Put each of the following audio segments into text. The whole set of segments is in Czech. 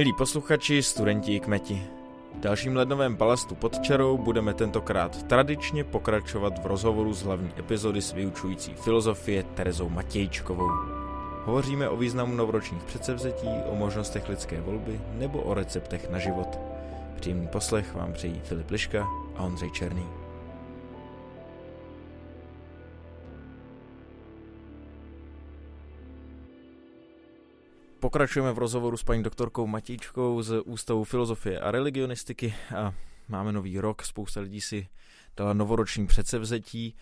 Milí posluchači, studenti i kmeti, v dalším lednovém palastu pod čarou budeme tentokrát tradičně pokračovat v rozhovoru z hlavní epizody s vyučující filozofie Terezou Matějčkovou. Hovoříme o významu novoročních předsevzetí, o možnostech lidské volby nebo o receptech na život. Příjemný poslech vám přejí Filip Liška a Ondřej Černý. Pokračujeme v rozhovoru s paní doktorkou Matíčkou z Ústavu filozofie a religionistiky a máme nový rok, spousta lidí si dala novoroční předsevzetí,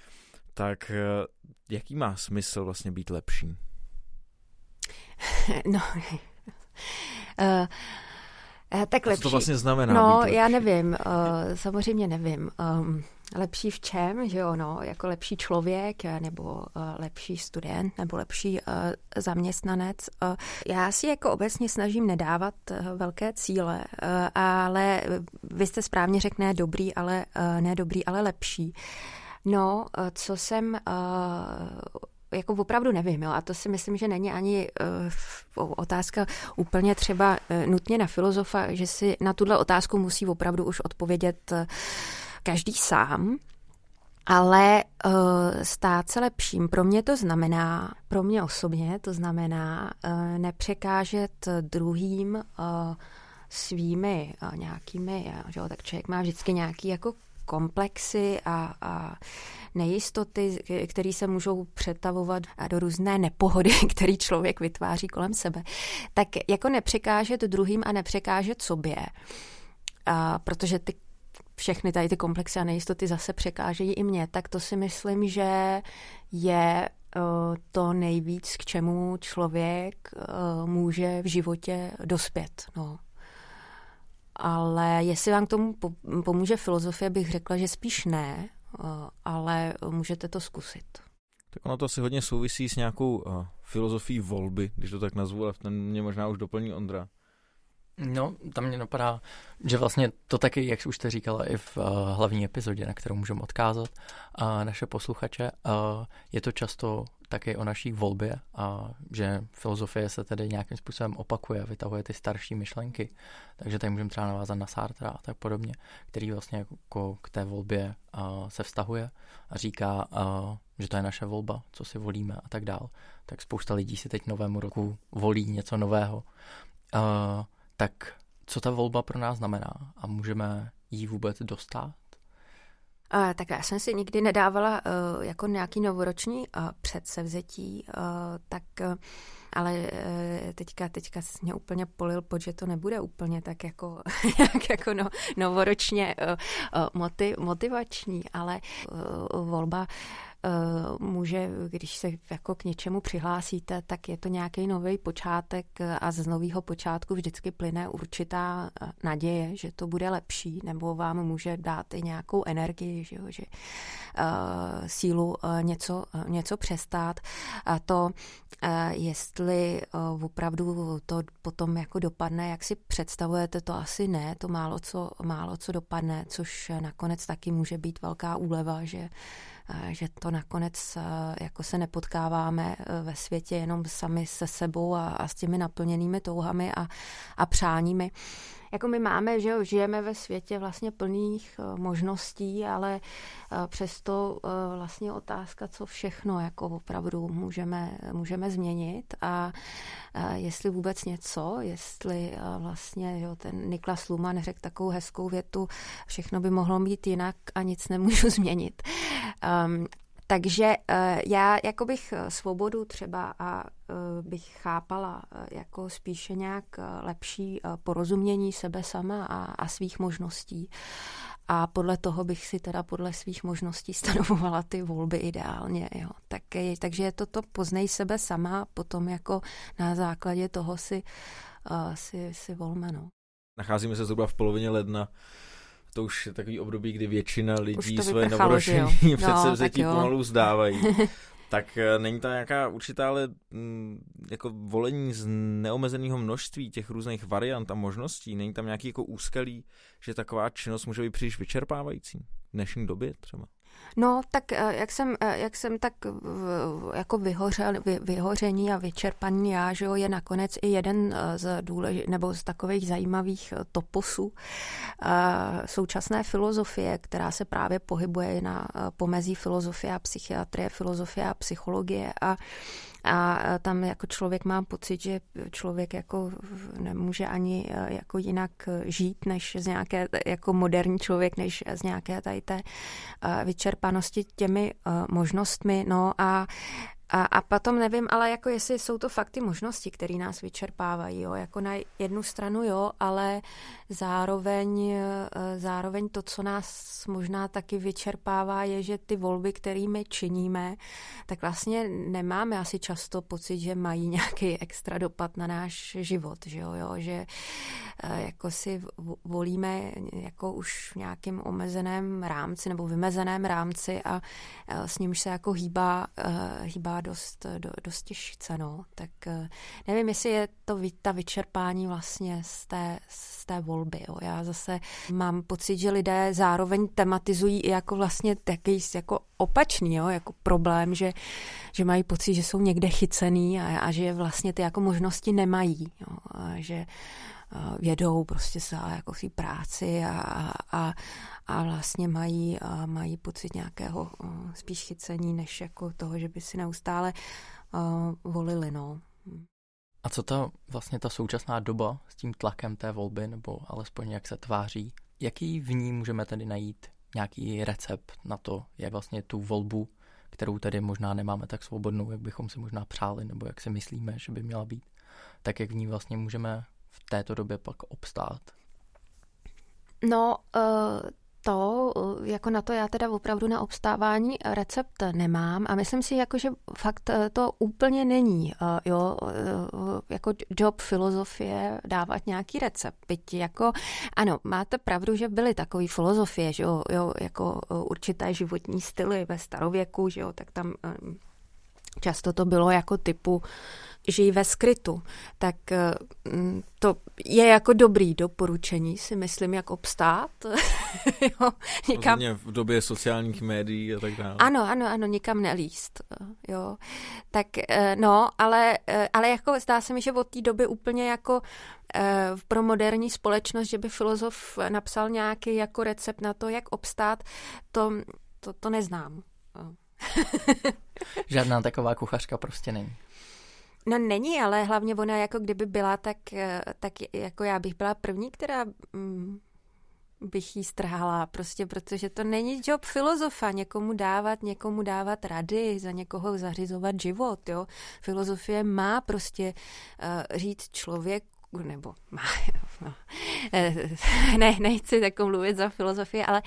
tak eh, jaký má smysl vlastně být lepší? No, uh, tak lepší. Co to vlastně znamená? No, já nevím, uh, samozřejmě nevím. Um, lepší v čem, že jo, no, jako lepší člověk, nebo uh, lepší student, nebo lepší uh, zaměstnanec. Já si jako obecně snažím nedávat velké cíle, ale vy jste správně řekl, ne dobrý, ale ne dobrý, ale lepší. No, co jsem jako opravdu nevím, jo, a to si myslím, že není ani uh, otázka úplně třeba uh, nutně na filozofa, že si na tuhle otázku musí opravdu už odpovědět uh, každý sám, ale uh, stát se lepším pro mě to znamená, pro mě osobně to znamená uh, nepřekážet druhým uh, svými uh, nějakými, že jo, tak člověk má vždycky nějaký jako komplexy a, a nejistoty, které se můžou přetavovat do různé nepohody, který člověk vytváří kolem sebe, tak jako nepřekážet druhým a nepřekážet sobě. A protože ty všechny tady ty komplexy a nejistoty zase překážejí i mě, tak to si myslím, že je to nejvíc, k čemu člověk může v životě dospět. No. Ale jestli vám k tomu pomůže filozofie, bych řekla, že spíš ne, ale můžete to zkusit. Tak ono to asi hodně souvisí s nějakou filozofií volby, když to tak nazvu, ale ten mě možná už doplní Ondra. No, tam mě napadá, že vlastně to taky, jak už jste říkala i v uh, hlavní epizodě, na kterou můžeme odkázat uh, naše posluchače, uh, je to často taky o naší volbě a že filozofie se tedy nějakým způsobem opakuje, vytahuje ty starší myšlenky. Takže tady můžeme třeba navázat na Sartra a tak podobně, který vlastně jako k té volbě uh, se vztahuje a říká, uh, že to je naše volba, co si volíme a tak dál. Tak spousta lidí si teď novému roku volí něco nového. Uh, tak co ta volba pro nás znamená a můžeme jí vůbec dostat? Uh, tak já jsem si nikdy nedávala uh, jako nějaký novoroční uh, předsevzetí, uh, tak uh, ale uh, teďka, teďka mě úplně polil pod, že to nebude úplně tak jako, jak jako no, novoročně uh, uh, motiv, motivační, ale uh, volba může, když se jako k něčemu přihlásíte, tak je to nějaký nový počátek a z nového počátku vždycky plyne určitá eh, naděje, že to bude lepší, nebo vám může dát i nějakou energii, že, jo, že uh, sílu něco, něco přestát. A to, jestli opravdu to potom jako dopadne, jak si představujete, to asi ne, to málo co, málo co dopadne, což nakonec taky může být velká úleva, že že to nakonec jako se nepotkáváme e, ve světě jenom sami se sebou a, a s těmi naplněnými touhami a, a přáními jako my máme, že jo, žijeme ve světě vlastně plných eh, možností, ale eh, přesto eh, vlastně otázka, co všechno jako opravdu můžeme, můžeme změnit a jestli vůbec něco, jestli vlastně jo, ten Niklas Luhmann řekl takovou hezkou větu, všechno by mohlo být jinak a nic nemůžu změnit. Um, takže uh, já jako bych eh, svobodu třeba a uh, bych chápala jako spíše nějak lepší porozumění sebe sama a, a svých možností. A podle toho bych si teda podle svých možností stanovovala ty volby ideálně. Jo. Tak, takže je to to poznej sebe sama, potom jako na základě toho si, si, si volme. No. Nacházíme se zhruba v polovině ledna to už je takový období, kdy většina lidí své novoroční předsevzetí no, pomalu zdávají. tak eh, není to nějaká určitá ale mm, jako volení z neomezeného množství těch různých variant a možností? Není tam nějaký jako úskalí, že taková činnost může být příliš vyčerpávající v dnešní době třeba? No, tak eh, jak jsem, eh, jak jsem tak jako vyhořel, vy, vyhoření a vyčerpaný já, že jo, je nakonec i jeden eh, z důlež, nebo z takových zajímavých toposů současné filozofie, která se právě pohybuje na pomezí filozofie a psychiatrie, filozofie a psychologie a a tam jako člověk má pocit, že člověk jako nemůže ani jako jinak žít, než z nějaké, jako moderní člověk, než z nějaké tady té e, vyčerpanosti těmi e, možnostmi. No a a, a potom nevím, ale jako jestli jsou to fakt ty možnosti, které nás vyčerpávají. Jo. Jako na jednu stranu jo, ale zároveň, eh, zároveň to, co nás možná taky vyčerpává, je, že ty volby, kterými činíme, tak vlastně nemáme asi často pocit, že mají nějaký extra dopad na náš život. Že, jo, jo, že eh, jako si volíme jako už v nějakém omezeném rámci nebo vymezeném rámci a eh, s nímž se jako hýbá, hýbá dost, do, dost těžce, no. Tak eh, nevím, jestli je to ta vyčerpání vlastně z té, z té volby, jo. Já zase mám pocit, že lidé zároveň tematizují i jako vlastně takový jako opačný, jo, jako problém, že, že mají pocit, že jsou někde chycený a, a že vlastně ty jako možnosti nemají, jo. A že vědou prostě se jako si práci a, a, a vlastně mají, a mají pocit nějakého spíš chycení, než jako toho, že by si neustále uh, volili. No. A co to vlastně ta současná doba s tím tlakem té volby, nebo alespoň jak se tváří, jaký v ní můžeme tedy najít nějaký recept na to, jak vlastně tu volbu, kterou tedy možná nemáme tak svobodnou, jak bychom si možná přáli, nebo jak si myslíme, že by měla být, tak jak v ní vlastně můžeme v této době pak obstát? No, uh, to, jako na to já teda opravdu na obstávání recept nemám a myslím si, jako, že fakt eh, to úplně není, jo, jako job filozofie dávat nějaký recept. Byť jako, ano, máte pravdu, že byly takové filozofie, že jo, jako určité životní styly ve starověku, že jo, tak tam často to bylo jako typu žijí ve skrytu, tak mm, to je jako dobrý doporučení, si myslím, jak obstát. jo, někam... v době sociálních médií a tak dále. Ano, ano, ano, nikam nelíst. Jo. Tak eh, no, ale, eh, ale jako zdá se mi, že od té doby úplně jako eh, pro moderní společnost, že by filozof napsal nějaký jako recept na to, jak obstát, to, to, to neznám. Žádná taková kuchařka prostě není. No není, ale hlavně ona jako kdyby byla, tak, eh, tak jako já bych byla první, která mm, bych jí strhala, prostě protože to není job filozofa, někomu dávat, někomu dávat rady, za někoho zařizovat život, jo. Filozofie má prostě uh, říct člověk, nebo má, no, ne, nechci jako mluvit za filozofii, ale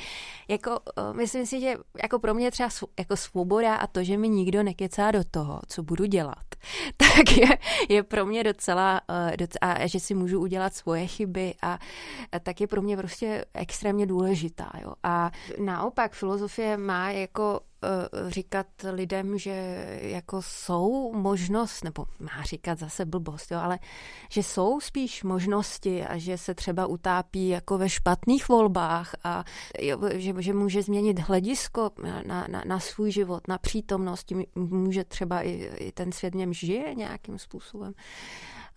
jako myslím si, že jako pro mě třeba jako svoboda a to, že mi nikdo nekecá do toho, co budu dělat, tak je, je pro mě docela, docela, a že si můžu udělat svoje chyby a, a tak je pro mě prostě extrémně důležitá. Jo. A naopak filozofie má jako Eh, říkat lidem, že jako jsou možnost, nebo má říkat zase blbost, jo, ale že jsou spíš možnosti a že se třeba utápí jako ve špatných volbách a jo, že, že může změnit hledisko na, na, na svůj život, na přítomnost, může třeba i, i ten svět něm žije nějakým způsobem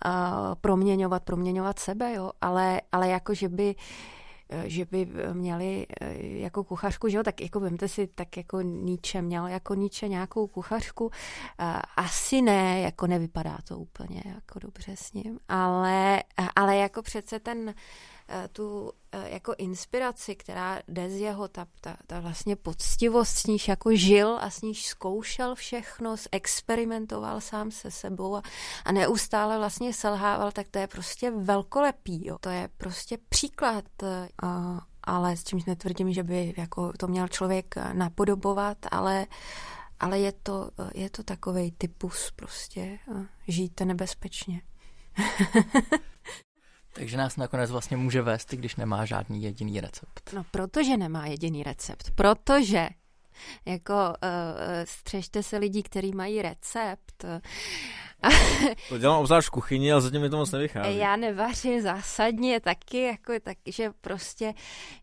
a proměňovat, proměňovat sebe, jo, ale, ale jako, že by Eh, že by měli eh, jako kuchařku, že jo, tak jako vemte si, tak jako Nietzsche měl jako Nietzsche nějakou kuchařku, eh, asi ne, jako nevypadá to úplně jako dobře s ním, ale, ale jako přece ten Eh, tu eh, jako inspiraci, která jde z jeho, ta, ta, ta vlastně poctivost, s níž jako žil a s níž zkoušel všechno, experimentoval sám se sebou a, a neustále vlastně selhával, tak to je prostě velkolepý. Jo. To je prostě příklad a, eh, ale s čímž netvrdím, že by jako to měl člověk napodobovat, ale, ale je to, je to takový typus prostě. Žijte nebezpečně. Takže nás nakonec vlastně může vést, i když nemá žádný jediný recept. No, protože nemá jediný recept. Protože Jako uh, střežte se lidí, kteří mají recept. to dělám obzvlášť v kuchyni, ale zatím mi to moc nevychází. Já nevařím zásadně taky, jako tak, že prostě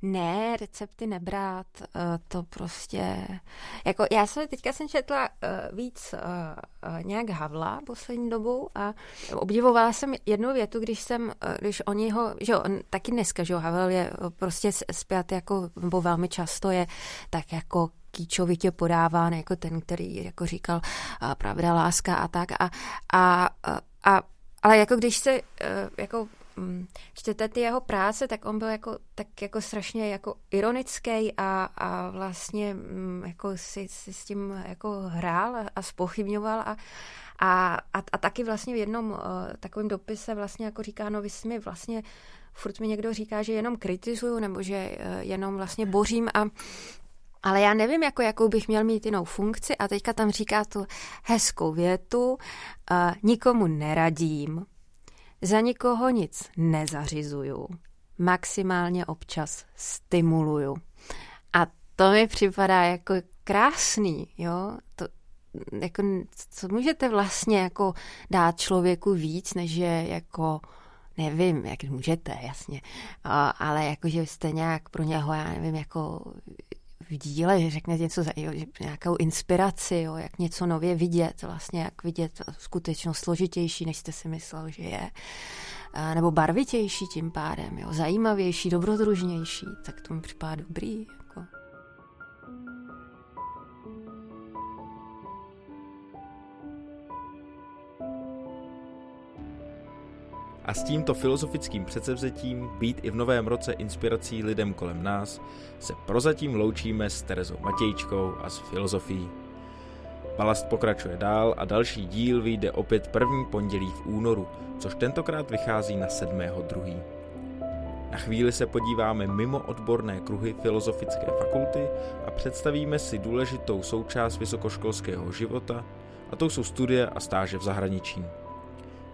ne, recepty nebrát, uh, to prostě, jako já jsem teďka jsem četla víc nějak Havla poslední dobou a obdivovala jsem jednu větu, když jsem, když oni ho, že on taky dneska, že Havel je prostě zpět jako, nebo velmi často je tak jako kýčovitě podáván jako ten, který jako říkal pravda, láska a tak. A, a, a, ale jako když se e, jako mm, čtete ty jeho práce, tak on byl jako, tak jako strašně jako ironický a, a vlastně mm, jako si, si s tím jako hrál a spochybňoval a, a, a, a taky vlastně v jednom uh, takovém dopise vlastně jako říká, no vy jsi mi vlastně furt mi někdo říká, že jenom kritizuju nebo že uh, jenom vlastně bořím a ale já nevím, jako, jakou bych měl mít jinou funkci a teďka tam říká tu hezkou větu, uh, nikomu neradím, za nikoho nic nezařizuju, maximálně občas stimuluju. A to mi připadá jako krásný, jo, to, jako, co můžete vlastně jako dát člověku víc, než je jako nevím, jak můžete, jasně, ale jako, že jste nějak pro něho, já nevím, jako v díle, že řekne něco, jo, nějakou inspiraci, jo, jak něco nově vidět, vlastně jak vidět skutečnost složitější, než jste si myslel, že je, nebo barvitější tím pádem, jo, zajímavější, dobrodružnější, tak to mi připadá dobrý. A s tímto filozofickým předsevzetím být i v novém roce inspirací lidem kolem nás se prozatím loučíme s Terezou Matějčkou a s filozofií. Balast pokračuje dál a další díl vyjde opět první pondělí v únoru, což tentokrát vychází na 7.2. Na chvíli se podíváme mimo odborné kruhy Filozofické fakulty a představíme si důležitou součást vysokoškolského života, a to jsou studie a stáže v zahraničí.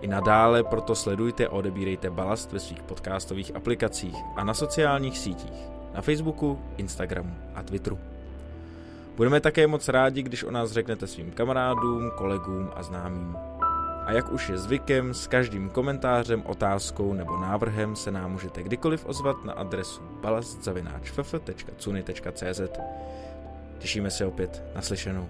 I nadále proto sledujte a odebírejte balast ve svých podcastových aplikacích a na sociálních sítích, na Facebooku, Instagramu a Twitteru. Budeme také moc rádi, když o nás řeknete svým kamarádům, kolegům a známým. A jak už je zvykem, s každým komentářem, otázkou nebo návrhem se nám můžete kdykoliv ozvat na adresu balastzavináčff.cuny.cz Těšíme se opět naslyšenou.